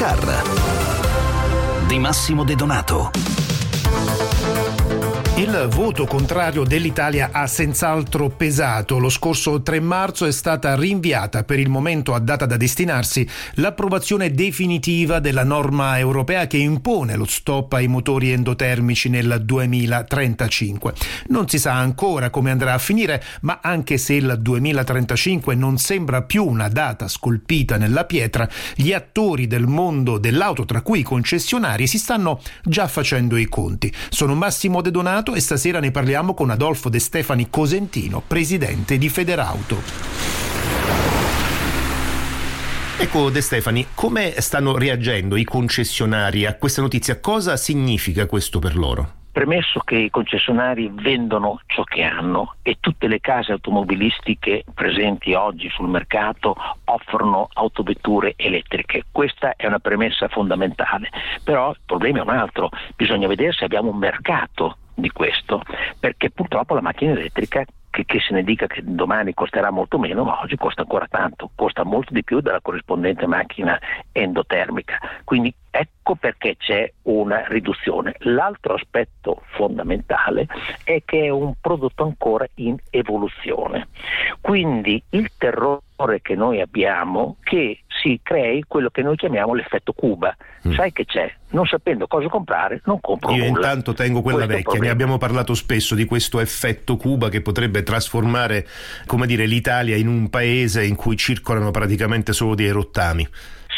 Car di Massimo De Donato. Il voto contrario dell'Italia ha senz'altro pesato. Lo scorso 3 marzo è stata rinviata per il momento a data da destinarsi l'approvazione definitiva della norma europea che impone lo stop ai motori endotermici nel 2035. Non si sa ancora come andrà a finire, ma anche se il 2035 non sembra più una data scolpita nella pietra, gli attori del mondo dell'auto, tra cui i concessionari, si stanno già facendo i conti. Sono Massimo De Donato e stasera ne parliamo con Adolfo De Stefani Cosentino, presidente di Federauto. Ecco De Stefani, come stanno reagendo i concessionari a questa notizia? Cosa significa questo per loro? Premesso che i concessionari vendono ciò che hanno e tutte le case automobilistiche presenti oggi sul mercato offrono autovetture elettriche, questa è una premessa fondamentale, però il problema è un altro, bisogna vedere se abbiamo un mercato di questo, perché purtroppo la macchina elettrica che, che, se ne dica che domani costerà molto meno, ma oggi costa ancora tanto, costa molto di più della corrispondente macchina endotermica. Quindi ecco perché c'è una riduzione. L'altro aspetto fondamentale è che è un prodotto ancora in evoluzione. Quindi il terrore che noi abbiamo che si crei quello che noi chiamiamo l'effetto Cuba. Mm. Sai che c'è? Non sapendo cosa comprare, non compro Io nulla. intanto tengo quella questo vecchia, ne abbiamo parlato spesso di questo effetto Cuba che potrebbe trasformare, come dire, l'Italia in un paese in cui circolano praticamente solo dei rottami.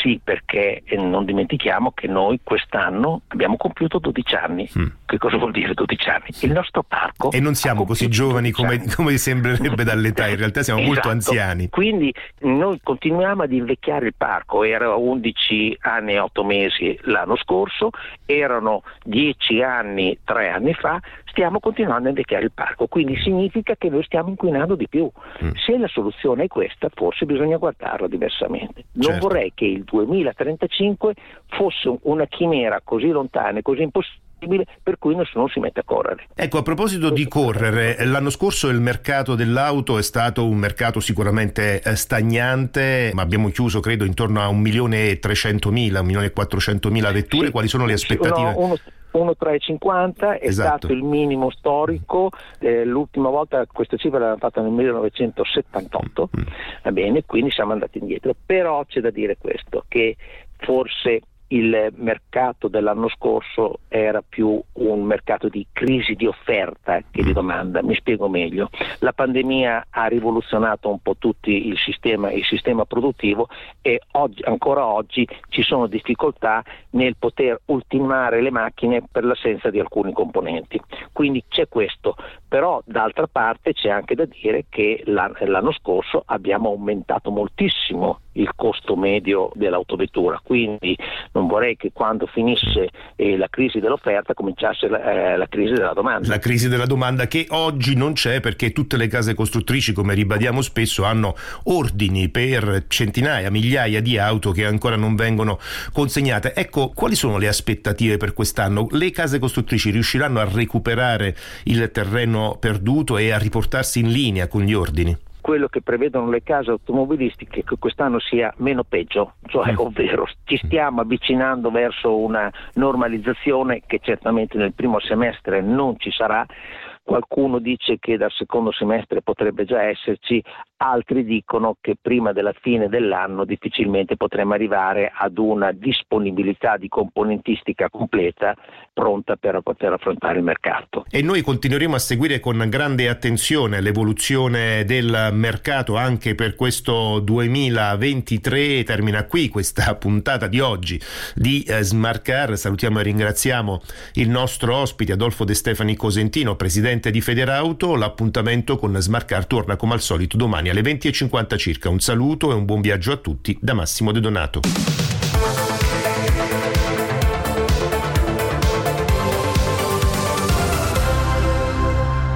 Sì, perché non dimentichiamo che noi quest'anno abbiamo compiuto 12 anni. Mm. Che cosa vuol dire 12 anni? Il nostro parco. E non siamo così giovani come, come, sembrerebbe dall'età, in realtà siamo esatto. molto anziani. Quindi noi continuiamo ad invecchiare il parco, era 11 anni e 8 mesi l'anno scorso, erano 10 anni 3 anni fa, stiamo continuando a invecchiare il parco, quindi significa che noi stiamo inquinando di più. Mm. Se la soluzione è questa, forse bisogna guardarla diversamente. Non certo. vorrei che il 2035 fosse una chimera così lontana e così impossibile per cui nessuno si mette a correre. Ecco, a proposito di correre, l'anno scorso il mercato dell'auto è stato un mercato sicuramente eh, stagnante, ma abbiamo chiuso credo intorno a 1.300.000, 1.400.000 vetture, quali sono le aspettative? Uno, uno, 1,350 è esatto. stato il minimo storico, eh, l'ultima volta questa cifra l'abbiamo fatta nel 1978, mm. va bene, quindi siamo andati indietro, però c'è da dire questo, che forse il mercato dell'anno scorso era più un mercato di crisi di offerta che di domanda. Mi spiego meglio. La pandemia ha rivoluzionato un po' tutto il sistema, il sistema produttivo e oggi, ancora oggi ci sono difficoltà nel poter ultimare le macchine per l'assenza di alcuni componenti. Quindi c'è questo, però d'altra parte c'è anche da dire che l'anno scorso abbiamo aumentato moltissimo il costo medio dell'autovettura, quindi non vorrei che quando finisse eh, la crisi dell'offerta cominciasse la, eh, la, crisi della domanda. La crisi della domanda che oggi non c'è perché tutte le case costruttrici, come ribadiamo spesso, hanno ordini per centinaia, migliaia di auto che ancora non vengono consegnate. Ecco, quali sono le aspettative per quest'anno? Le case costruttrici riusciranno a recuperare il terreno perduto e a riportarsi in linea con gli ordini? Quello che prevedono le case automobilistiche che quest'anno sia meno peggio, cioè mm. ovvero ci stiamo avvicinando verso una normalizzazione che certamente nel primo semestre non ci sarà, qualcuno dice che dal secondo semestre potrebbe già esserci, altri dicono che prima della fine dell'anno difficilmente potremo arrivare ad una disponibilità di componentistica completa pronta per poter affrontare il mercato. E noi continueremo a seguire con grande attenzione l'evoluzione del mercato anche per questo 2023. Termina qui questa puntata di oggi di eh, Smart Car. Salutiamo e ringraziamo il nostro ospite Adolfo De Stefani Cosentino, presidente di Federauto. L'appuntamento con Smart Car torna come al solito domani alle 20.50 circa. Un saluto e un buon viaggio a tutti da Massimo De Donato.